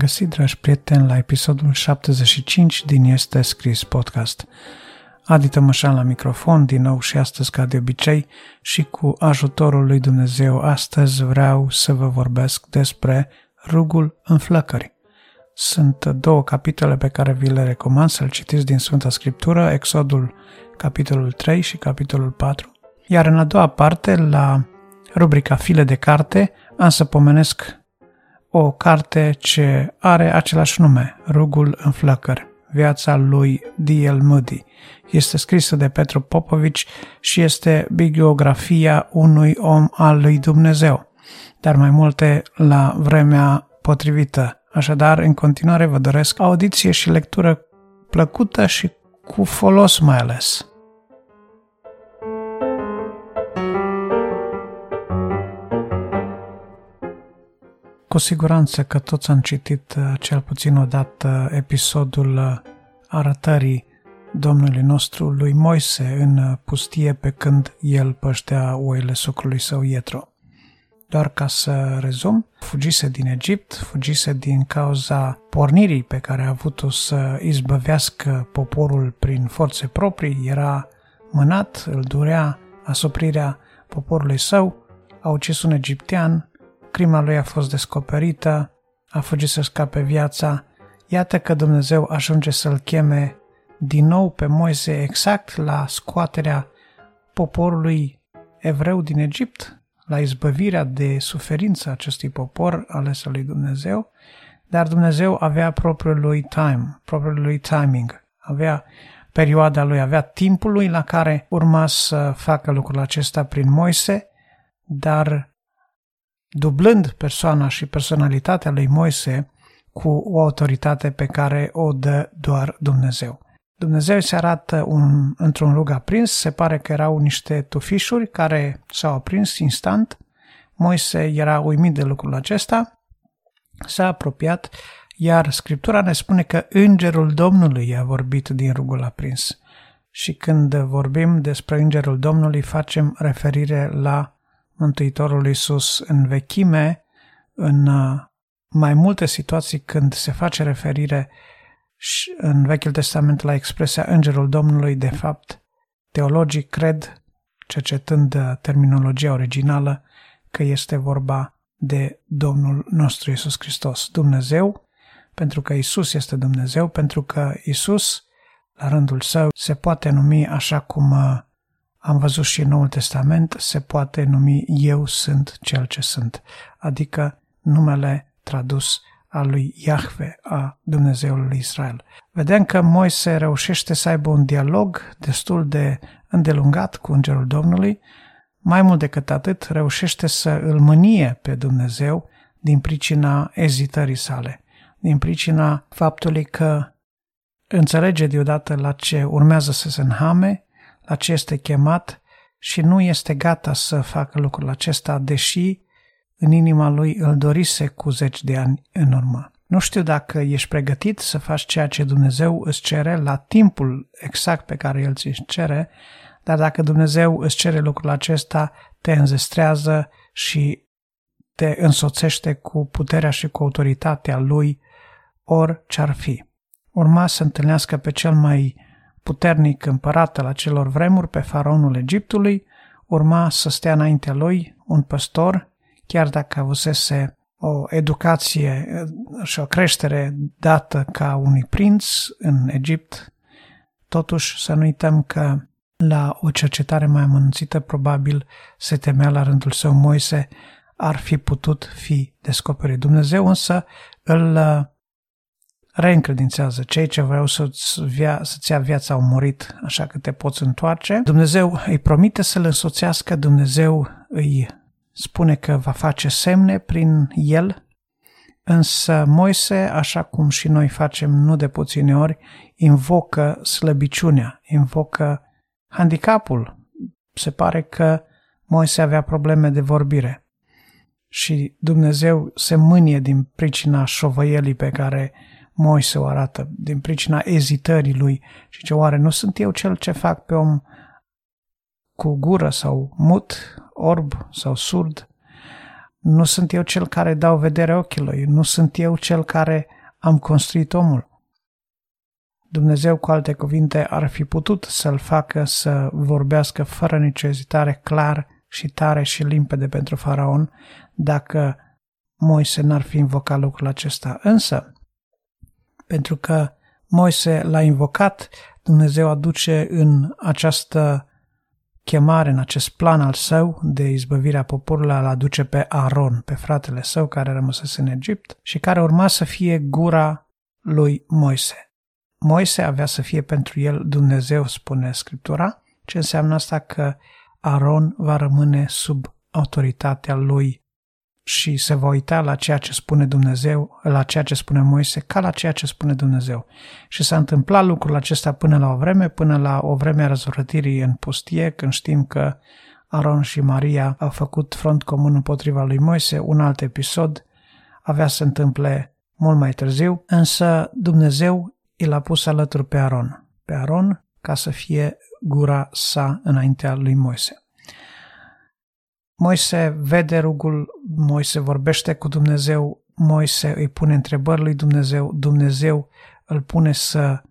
Bine v-am găsit, dragi prieteni, la episodul 75 din Este Scris Podcast. Adi Tămășan la microfon, din nou și astăzi ca de obicei și cu ajutorul lui Dumnezeu astăzi vreau să vă vorbesc despre rugul în flăcări. Sunt două capitole pe care vi le recomand să-l citiți din Sfânta Scriptură, Exodul capitolul 3 și capitolul 4. Iar în a doua parte, la rubrica File de carte, am să pomenesc o carte ce are același nume, Rugul în flăcări, viața lui D.L. Moody. Este scrisă de Petru Popovici și este biografia unui om al lui Dumnezeu, dar mai multe la vremea potrivită. Așadar, în continuare vă doresc audiție și lectură plăcută și cu folos mai ales. Cu siguranță că toți am citit uh, cel puțin odată episodul uh, arătării Domnului nostru lui Moise în uh, pustie pe când el păștea oile socrului său Ietro. Doar ca să rezum, fugise din Egipt, fugise din cauza pornirii pe care a avut-o să izbăvească poporul prin forțe proprii, era mânat, îl durea asuprirea poporului său, a ucis un egiptean, crima lui a fost descoperită, a fugit să scape viața, iată că Dumnezeu ajunge să-l cheme din nou pe Moise exact la scoaterea poporului evreu din Egipt, la izbăvirea de suferință acestui popor ales al lui Dumnezeu, dar Dumnezeu avea propriul lui time, propriul lui timing, avea perioada lui, avea timpul lui la care urma să facă lucrul acesta prin Moise, dar dublând persoana și personalitatea lui Moise cu o autoritate pe care o dă doar Dumnezeu. Dumnezeu se arată un, într-un rug aprins, se pare că erau niște tufișuri care s-au aprins instant. Moise era uimit de lucrul acesta, s-a apropiat, iar Scriptura ne spune că Îngerul Domnului a vorbit din rugul aprins. Și când vorbim despre Îngerul Domnului, facem referire la Mântuitorul Iisus în vechime, în uh, mai multe situații când se face referire în Vechiul Testament la expresia Îngerul Domnului, de fapt, teologii cred, cercetând uh, terminologia originală, că este vorba de Domnul nostru Iisus Hristos, Dumnezeu, pentru că Iisus este Dumnezeu, pentru că Iisus, la rândul său, se poate numi așa cum uh, am văzut și în Noul Testament, se poate numi Eu sunt cel ce sunt, adică numele tradus al lui Iahve, a Dumnezeului Israel. Vedem că Moise reușește să aibă un dialog destul de îndelungat cu Îngerul Domnului, mai mult decât atât, reușește să îl mânie pe Dumnezeu din pricina ezitării sale, din pricina faptului că înțelege deodată la ce urmează să se înhame la ce este chemat și nu este gata să facă lucrul acesta, deși în inima lui îl dorise cu zeci de ani în urmă. Nu știu dacă ești pregătit să faci ceea ce Dumnezeu îți cere la timpul exact pe care El ți cere, dar dacă Dumnezeu îți cere lucrul acesta, te înzestrează și te însoțește cu puterea și cu autoritatea Lui, orice ar fi. Urma să întâlnească pe cel mai puternic împărat al acelor vremuri pe faraonul Egiptului, urma să stea înaintea lui un păstor, chiar dacă avusese o educație și o creștere dată ca unui prinț în Egipt, totuși să nu uităm că la o cercetare mai amănunțită probabil se temea la rândul său Moise ar fi putut fi descoperit. Dumnezeu însă îl reîncredințează. Cei ce vreau să-ți, via, să-ți ia viața au murit, așa că te poți întoarce. Dumnezeu îi promite să-l însoțească, Dumnezeu îi spune că va face semne prin el, însă Moise, așa cum și noi facem nu de puține ori, invocă slăbiciunea, invocă handicapul. Se pare că Moise avea probleme de vorbire și Dumnezeu se mânie din pricina șovăielii pe care Moise o arată din pricina ezitării lui și ce oare nu sunt eu cel ce fac pe om cu gură sau mut, orb sau surd? Nu sunt eu cel care dau vedere ochilor, nu sunt eu cel care am construit omul. Dumnezeu, cu alte cuvinte, ar fi putut să-l facă să vorbească fără nicio ezitare clar și tare și limpede pentru faraon dacă Moise n-ar fi invocat lucrul acesta. Însă, pentru că Moise l-a invocat, Dumnezeu aduce în această chemare, în acest plan al său de izbăvire a poporului, îl aduce pe Aron, pe fratele său care rămăsese în Egipt și care urma să fie gura lui Moise. Moise avea să fie pentru el Dumnezeu, spune Scriptura, ce înseamnă asta că Aron va rămâne sub autoritatea lui și se va uita la ceea ce spune Dumnezeu, la ceea ce spune Moise, ca la ceea ce spune Dumnezeu. Și s-a întâmplat lucrul acesta până la o vreme, până la o vreme a răzvrătirii în pustie, când știm că Aron și Maria au făcut front comun împotriva lui Moise, un alt episod avea să se întâmple mult mai târziu, însă Dumnezeu i l-a pus alături pe Aron, pe Aron ca să fie gura sa înaintea lui Moise. Moise vede rugul, Moise vorbește cu Dumnezeu, Moise îi pune întrebări lui Dumnezeu, Dumnezeu îl pune să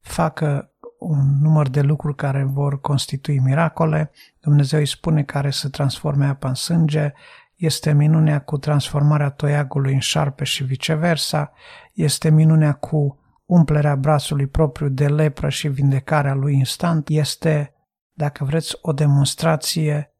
facă un număr de lucruri care vor constitui miracole, Dumnezeu îi spune care să transforme apa în sânge, este minunea cu transformarea toiagului în șarpe și viceversa, este minunea cu umplerea brațului propriu de lepră și vindecarea lui instant, este, dacă vreți, o demonstrație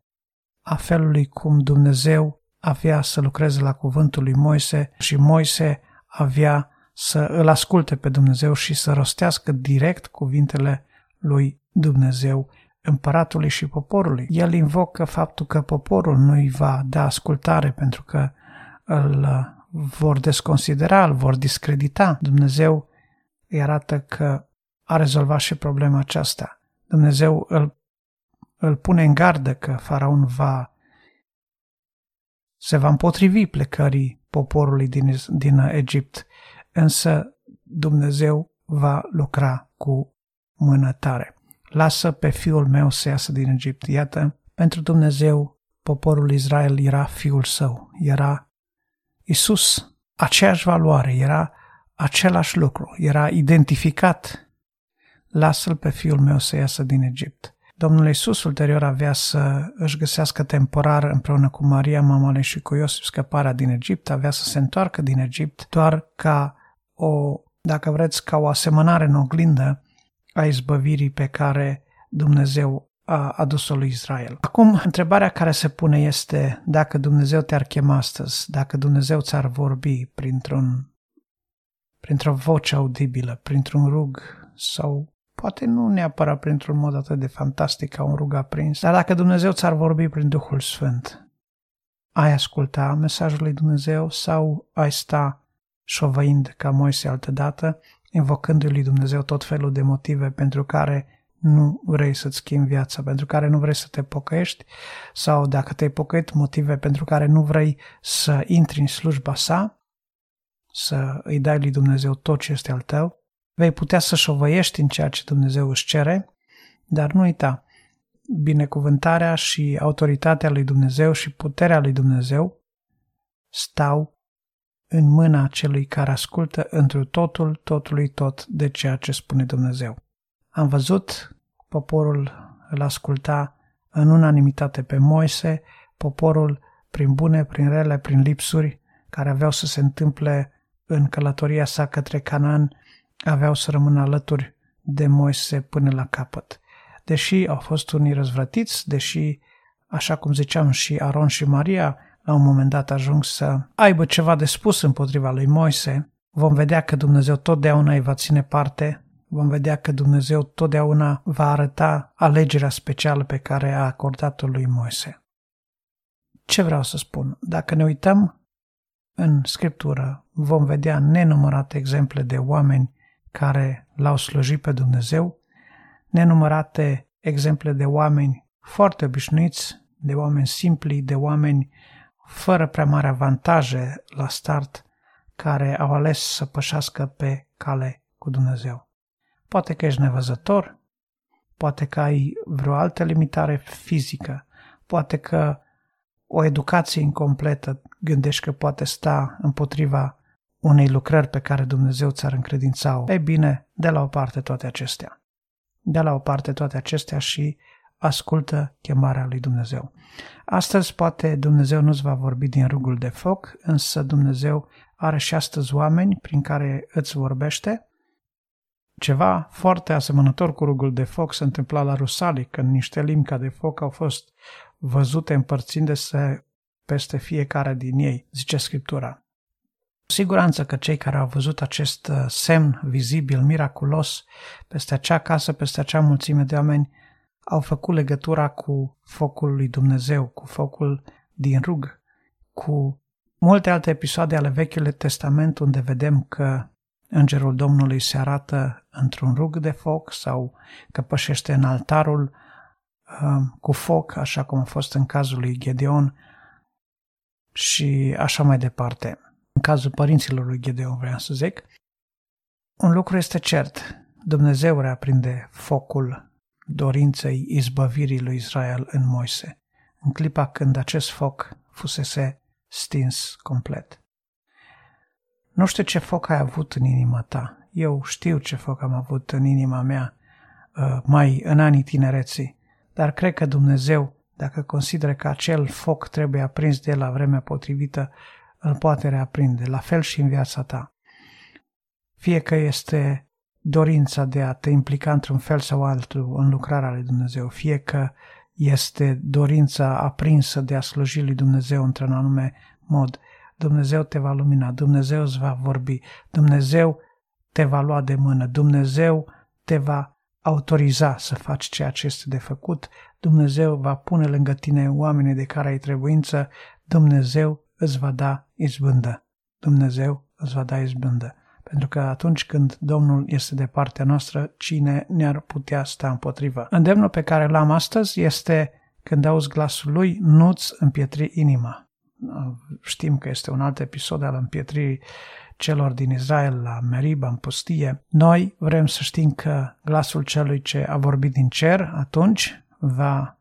a felului cum Dumnezeu avea să lucreze la cuvântul lui Moise și Moise avea să îl asculte pe Dumnezeu și să rostească direct cuvintele lui Dumnezeu împăratului și poporului. El invocă faptul că poporul nu îi va da ascultare pentru că îl vor desconsidera, îl vor discredita. Dumnezeu îi arată că a rezolvat și problema aceasta. Dumnezeu îl îl pune în gardă că faraon va se va împotrivi plecării poporului din, din Egipt, însă Dumnezeu va lucra cu mână tare. Lasă pe fiul meu să iasă din Egipt. Iată, pentru Dumnezeu, poporul Israel era fiul său, era Isus, aceeași valoare, era același lucru, era identificat. Lasă-l pe fiul meu să iasă din Egipt. Domnul Iisus ulterior avea să își găsească temporar împreună cu Maria, mama lui și cu Iosif scăparea din Egipt, avea să se întoarcă din Egipt doar ca o, dacă vreți, ca o asemănare în oglindă a izbăvirii pe care Dumnezeu a adus-o lui Israel. Acum, întrebarea care se pune este dacă Dumnezeu te-ar chema astăzi, dacă Dumnezeu ți-ar vorbi printr-un, printr-o voce audibilă, printr-un rug sau Poate nu neapărat printr-un mod atât de fantastic ca un rug aprins, dar dacă Dumnezeu ți-ar vorbi prin Duhul Sfânt, ai asculta mesajul lui Dumnezeu sau ai sta șovăind ca Moise altădată, invocându-i lui Dumnezeu tot felul de motive pentru care nu vrei să-ți schimbi viața, pentru care nu vrei să te pocăiești sau dacă te-ai pocăit, motive pentru care nu vrei să intri în slujba sa, să îi dai lui Dumnezeu tot ce este al tău, Vei putea să șovăiești în ceea ce Dumnezeu își cere, dar nu uita, binecuvântarea și autoritatea lui Dumnezeu și puterea lui Dumnezeu stau în mâna celui care ascultă întru totul, totului tot de ceea ce spune Dumnezeu. Am văzut, poporul îl asculta în unanimitate pe Moise, poporul prin bune, prin rele, prin lipsuri, care aveau să se întâmple în călătoria sa către Canaan, aveau să rămână alături de Moise până la capăt. Deși au fost unii răzvrătiți, deși, așa cum ziceam, și Aron și Maria la un moment dat ajung să aibă ceva de spus împotriva lui Moise, vom vedea că Dumnezeu totdeauna îi va ține parte, vom vedea că Dumnezeu totdeauna va arăta alegerea specială pe care a acordat-o lui Moise. Ce vreau să spun? Dacă ne uităm în Scriptură, vom vedea nenumărate exemple de oameni care l-au slujit pe Dumnezeu, nenumărate exemple de oameni foarte obișnuiți, de oameni simpli, de oameni fără prea mari avantaje la start, care au ales să pășească pe cale cu Dumnezeu. Poate că ești nevăzător, poate că ai vreo altă limitare fizică, poate că o educație incompletă gândești că poate sta împotriva unei lucrări pe care Dumnezeu ți-ar încredința-o. Ei bine, de la o parte toate acestea. De la o parte toate acestea și ascultă chemarea lui Dumnezeu. Astăzi poate Dumnezeu nu-ți va vorbi din rugul de foc, însă Dumnezeu are și astăzi oameni prin care îți vorbește. Ceva foarte asemănător cu rugul de foc se întâmpla la Rusali, când niște limca de foc au fost văzute împărțindu-se peste fiecare din ei, zice Scriptura. Siguranță că cei care au văzut acest uh, semn vizibil, miraculos, peste acea casă, peste acea mulțime de oameni, au făcut legătura cu focul lui Dumnezeu, cu focul din rug, cu multe alte episoade ale Vechiului Testament unde vedem că Îngerul Domnului se arată într-un rug de foc sau că pășește în altarul uh, cu foc, așa cum a fost în cazul lui Gedeon și așa mai departe. În cazul părinților lui Gedeon, vreau să zic. Un lucru este cert, Dumnezeu reaprinde focul dorinței izbăvirii lui Israel în Moise, în clipa când acest foc fusese stins complet. Nu știu ce foc ai avut în inima ta. Eu știu ce foc am avut în inima mea uh, mai în anii tinereții, dar cred că Dumnezeu, dacă consideră că acel foc trebuie aprins de la vremea potrivită, îl poate reaprinde, la fel și în viața ta. Fie că este dorința de a te implica într-un fel sau altul în lucrarea lui Dumnezeu, fie că este dorința aprinsă de a sluji lui Dumnezeu într-un anume mod, Dumnezeu te va lumina, Dumnezeu îți va vorbi, Dumnezeu te va lua de mână, Dumnezeu te va autoriza să faci ceea ce este de făcut, Dumnezeu va pune lângă tine oamenii de care ai trebuință, Dumnezeu îți va da izbândă. Dumnezeu îți va da izbândă. Pentru că atunci când Domnul este de partea noastră, cine ne-ar putea sta împotrivă? Îndemnul pe care l-am astăzi este când auzi glasul lui, nu-ți împietri inima. Știm că este un alt episod al împietririi celor din Israel la Meriba, în pustie. Noi vrem să știm că glasul celui ce a vorbit din cer atunci va,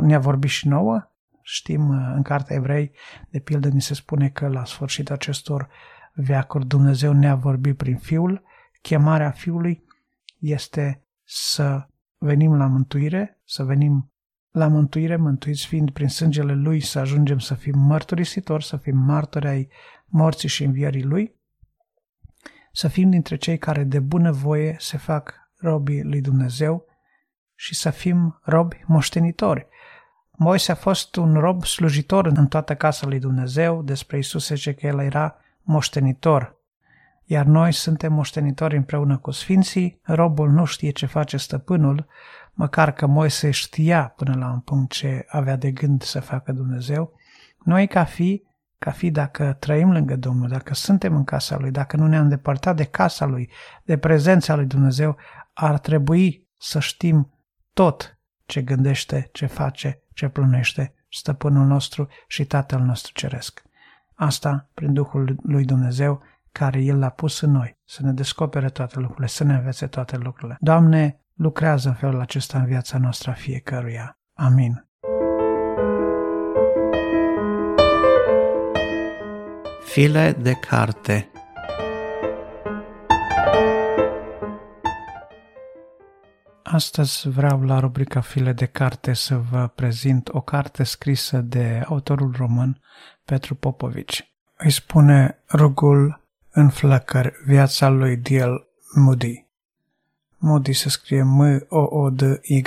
ne-a vorbit și nouă. Știm în Cartea Evrei, de pildă, ni se spune că la sfârșit acestor veacuri Dumnezeu ne-a vorbit prin Fiul. Chemarea Fiului este să venim la mântuire, să venim la mântuire, mântuiți fiind prin sângele Lui, să ajungem să fim mărturisitori, să fim martori ai morții și învierii Lui, să fim dintre cei care de bună voie se fac robii lui Dumnezeu și să fim robi moștenitori. Moise a fost un rob slujitor în toată casa lui Dumnezeu, despre Isus zice că el era moștenitor, iar noi suntem moștenitori împreună cu sfinții, robul nu știe ce face stăpânul, măcar că Moise știa până la un punct ce avea de gând să facă Dumnezeu, noi ca fi, ca fi dacă trăim lângă Domnul, dacă suntem în casa Lui, dacă nu ne-am depărtat de casa Lui, de prezența Lui Dumnezeu, ar trebui să știm tot ce gândește, ce face, ce plănește stăpânul nostru și Tatăl nostru Ceresc. Asta prin Duhul lui Dumnezeu care El l-a pus în noi, să ne descopere toate lucrurile, să ne învețe toate lucrurile. Doamne, lucrează în felul acesta în viața noastră a fiecăruia. Amin. File de carte Astăzi vreau la rubrica File de carte să vă prezint o carte scrisă de autorul român Petru Popovici. Îi spune rugul în flăcări viața lui D.L. Moody. Moody se scrie M-O-O-D-Y.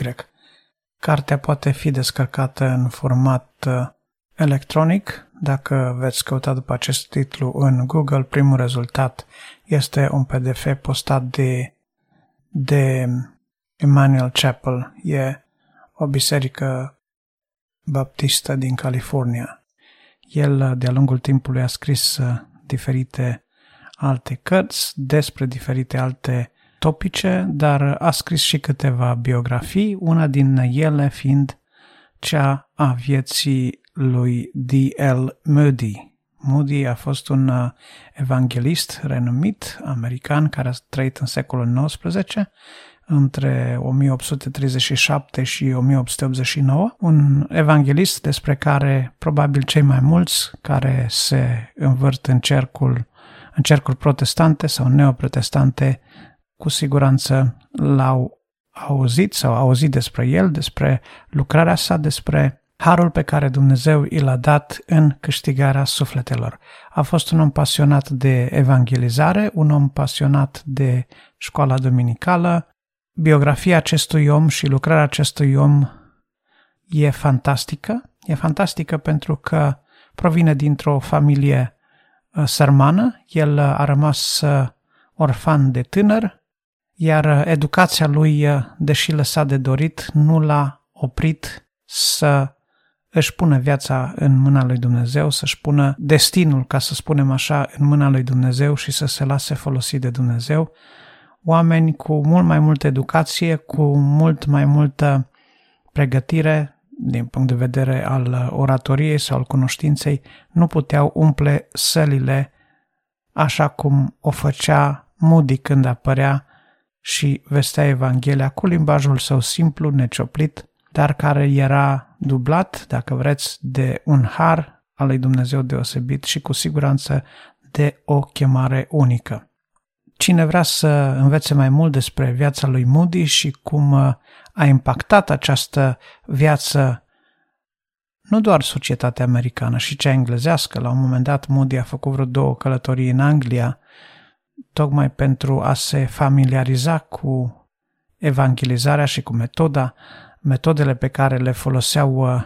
Cartea poate fi descărcată în format uh, electronic. Dacă veți căuta după acest titlu în Google, primul rezultat este un PDF postat de, de Emmanuel Chapel. E o biserică baptistă din California. El, de-a lungul timpului, a scris uh, diferite alte cărți despre diferite alte topice, dar a scris și câteva biografii, una din ele fiind cea a vieții lui D.L. Moody. Moody a fost un uh, evanghelist renumit american care a trăit în secolul XIX între 1837 și 1889, un evanghelist despre care probabil cei mai mulți care se învârt în cercul în cercuri protestante sau neoprotestante cu siguranță l-au auzit sau auzit despre el, despre lucrarea sa, despre harul pe care Dumnezeu i l-a dat în câștigarea sufletelor. A fost un om pasionat de evangelizare, un om pasionat de școala dominicală. Biografia acestui om și lucrarea acestui om e fantastică. E fantastică pentru că provine dintr-o familie uh, sărmană. El a rămas uh, orfan de tânăr, iar uh, educația lui, deși lăsat de dorit, nu l-a oprit să își pună viața în mâna lui Dumnezeu, să-și pună destinul, ca să spunem așa, în mâna lui Dumnezeu și să se lase folosi de Dumnezeu. Oameni cu mult mai multă educație, cu mult mai multă pregătire din punct de vedere al oratoriei sau al cunoștinței, nu puteau umple sălile așa cum o făcea Moody când apărea și vestea Evanghelia cu limbajul său simplu, necioplit, dar care era dublat, dacă vreți, de un har al lui Dumnezeu deosebit și cu siguranță de o chemare unică. Cine vrea să învețe mai mult despre viața lui Moody și cum a impactat această viață nu doar societatea americană și cea englezească, la un moment dat Moody a făcut vreo două călătorii în Anglia, tocmai pentru a se familiariza cu evangelizarea și cu metoda metodele pe care le foloseau uh,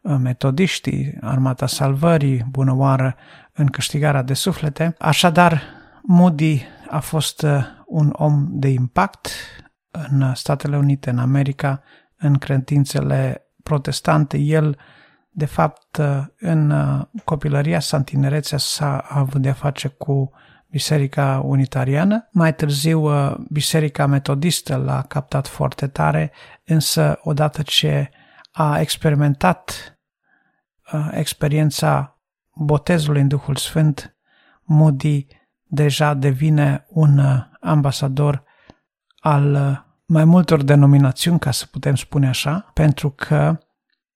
uh, metodiștii, armata salvării, bună oară, în câștigarea de suflete. Așadar, Moody a fost uh, un om de impact în Statele Unite, în America, în credințele protestante. El, de fapt, în copilăria sa, în tinerețea sa, a avut de-a face cu Biserica Unitariană. Mai târziu, uh, Biserica Metodistă l-a captat foarte tare, însă odată ce a experimentat uh, experiența botezului în Duhul Sfânt, Moody deja devine un uh, ambasador al mai multor denominațiuni, ca să putem spune așa, pentru că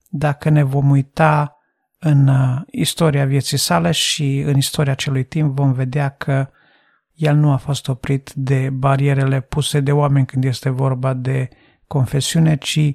dacă ne vom uita în uh, istoria vieții sale și în istoria acelui timp vom vedea că el nu a fost oprit de barierele puse de oameni când este vorba de confesiune, ci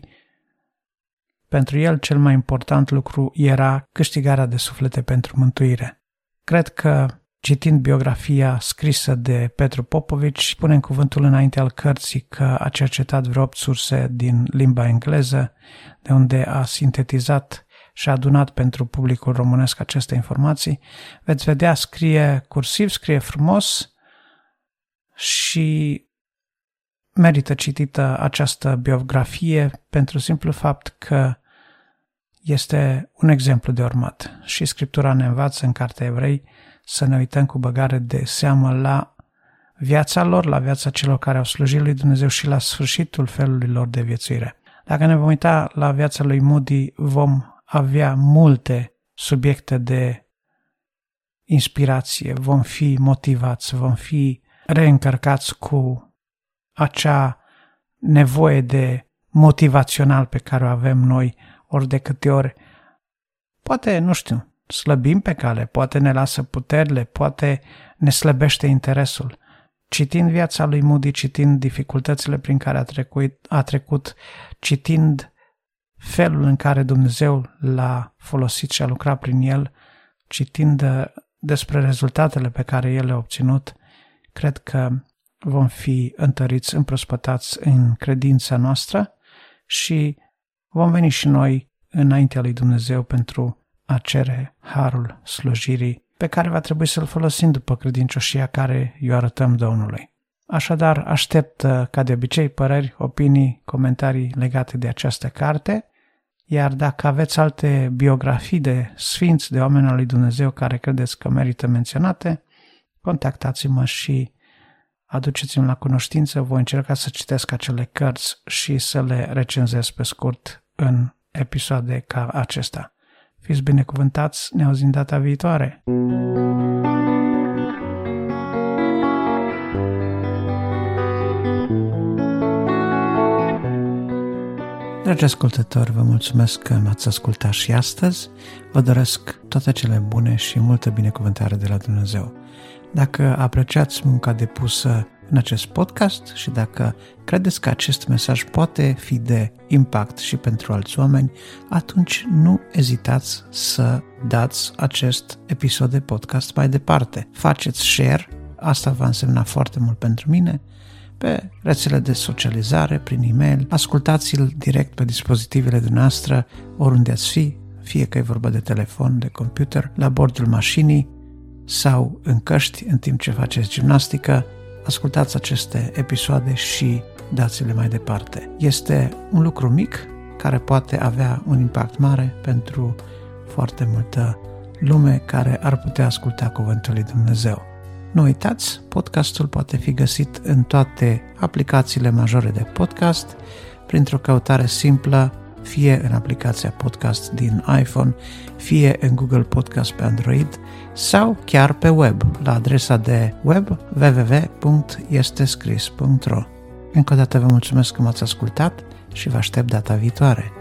pentru el cel mai important lucru era câștigarea de suflete pentru mântuire. Cred că citind biografia scrisă de Petru Popovici, spune în cuvântul înainte al cărții că a cercetat vreo 8 surse din limba engleză, de unde a sintetizat și a adunat pentru publicul românesc aceste informații, veți vedea, scrie cursiv, scrie frumos și merită citită această biografie pentru simplu fapt că este un exemplu de urmat. Și Scriptura ne învață în Cartea Evrei să ne uităm cu băgare de seamă la viața lor, la viața celor care au slujit lui Dumnezeu și la sfârșitul felului lor de viețuire. Dacă ne vom uita la viața lui Moody, vom avea multe subiecte de inspirație, vom fi motivați, vom fi reîncărcați cu acea nevoie de motivațional pe care o avem noi ori de câte ori poate, nu știu, slăbim pe cale, poate ne lasă puterile, poate ne slăbește interesul. Citind viața lui Moody, citind dificultățile prin care a trecut, a trecut citind felul în care Dumnezeu l-a folosit și a lucrat prin el, citind despre rezultatele pe care el le-a obținut, cred că vom fi întăriți, împrospătați în credința noastră și vom veni și noi înaintea lui Dumnezeu pentru a cere harul slujirii pe care va trebui să-l folosim după credincioșia care i-o arătăm Domnului. Așadar, aștept, ca de obicei, păreri, opinii, comentarii legate de această carte iar dacă aveți alte biografii de sfinți, de oameni al lui Dumnezeu care credeți că merită menționate, contactați-mă și aduceți-mi la cunoștință. Voi încerca să citesc acele cărți și să le recenzez pe scurt în episoade ca acesta. Fiți binecuvântați, ne auzim data viitoare! Dragi ascultători, vă mulțumesc că m-ați ascultat și astăzi. Vă doresc toate cele bune și multă binecuvântare de la Dumnezeu. Dacă apreciați munca depusă în acest podcast și dacă credeți că acest mesaj poate fi de impact și pentru alți oameni, atunci nu ezitați să dați acest episod de podcast mai departe. Faceți share, asta va însemna foarte mult pentru mine, pe rețele de socializare, prin e-mail, ascultați-l direct pe dispozitivele dumneavoastră, oriunde ați fi, fie că e vorba de telefon, de computer, la bordul mașinii sau în căști în timp ce faceți gimnastică, ascultați aceste episoade și dați-le mai departe. Este un lucru mic care poate avea un impact mare pentru foarte multă lume care ar putea asculta Cuvântul lui Dumnezeu. Nu uitați, podcastul poate fi găsit în toate aplicațiile majore de podcast, printr-o căutare simplă, fie în aplicația podcast din iPhone, fie în Google Podcast pe Android sau chiar pe web, la adresa de web www.estescris.ro. Încă o dată vă mulțumesc că m-ați ascultat și vă aștept data viitoare.